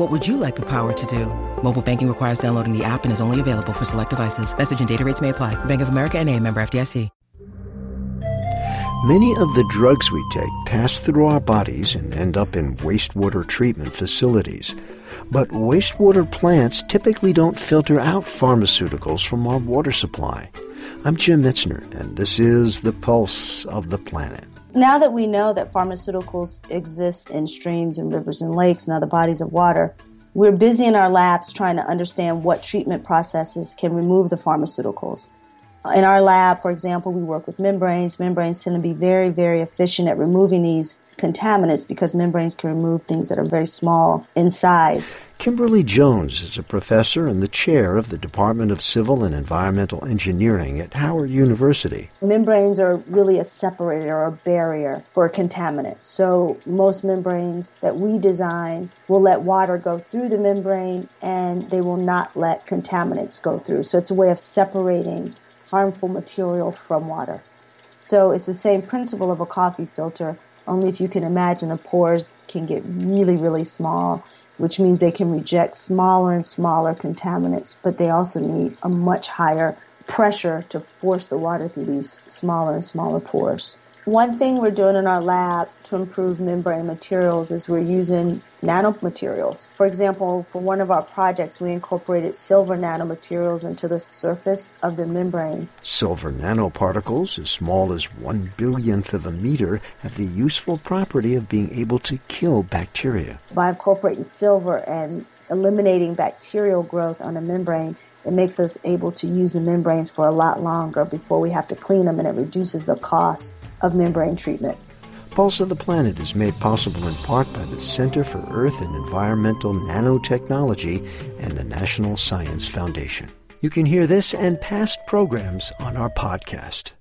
What would you like the power to do? Mobile banking requires downloading the app and is only available for select devices. Message and data rates may apply. Bank of America and a member FDIC. Many of the drugs we take pass through our bodies and end up in wastewater treatment facilities. But wastewater plants typically don't filter out pharmaceuticals from our water supply. I'm Jim Metzner, and this is The Pulse of the Planet. Now that we know that pharmaceuticals exist in streams and rivers and lakes and other bodies of water, we're busy in our labs trying to understand what treatment processes can remove the pharmaceuticals. In our lab, for example, we work with membranes. Membranes tend to be very, very efficient at removing these contaminants because membranes can remove things that are very small in size. Kimberly Jones is a professor and the chair of the Department of Civil and Environmental Engineering at Howard University. Membranes are really a separator or a barrier for a contaminant. So most membranes that we design will let water go through the membrane and they will not let contaminants go through. So it's a way of separating harmful material from water. So it's the same principle of a coffee filter, only if you can imagine the pores can get really, really small, which means they can reject smaller and smaller contaminants, but they also need a much higher pressure to force the water through these smaller and smaller pores. One thing we're doing in our lab to improve membrane materials is we're using nanomaterials. For example, for one of our projects, we incorporated silver nanomaterials into the surface of the membrane. Silver nanoparticles, as small as one billionth of a meter, have the useful property of being able to kill bacteria. By incorporating silver and eliminating bacterial growth on the membrane, it makes us able to use the membranes for a lot longer before we have to clean them, and it reduces the cost of membrane treatment. Pulse of the Planet is made possible in part by the Center for Earth and Environmental Nanotechnology and the National Science Foundation. You can hear this and past programs on our podcast.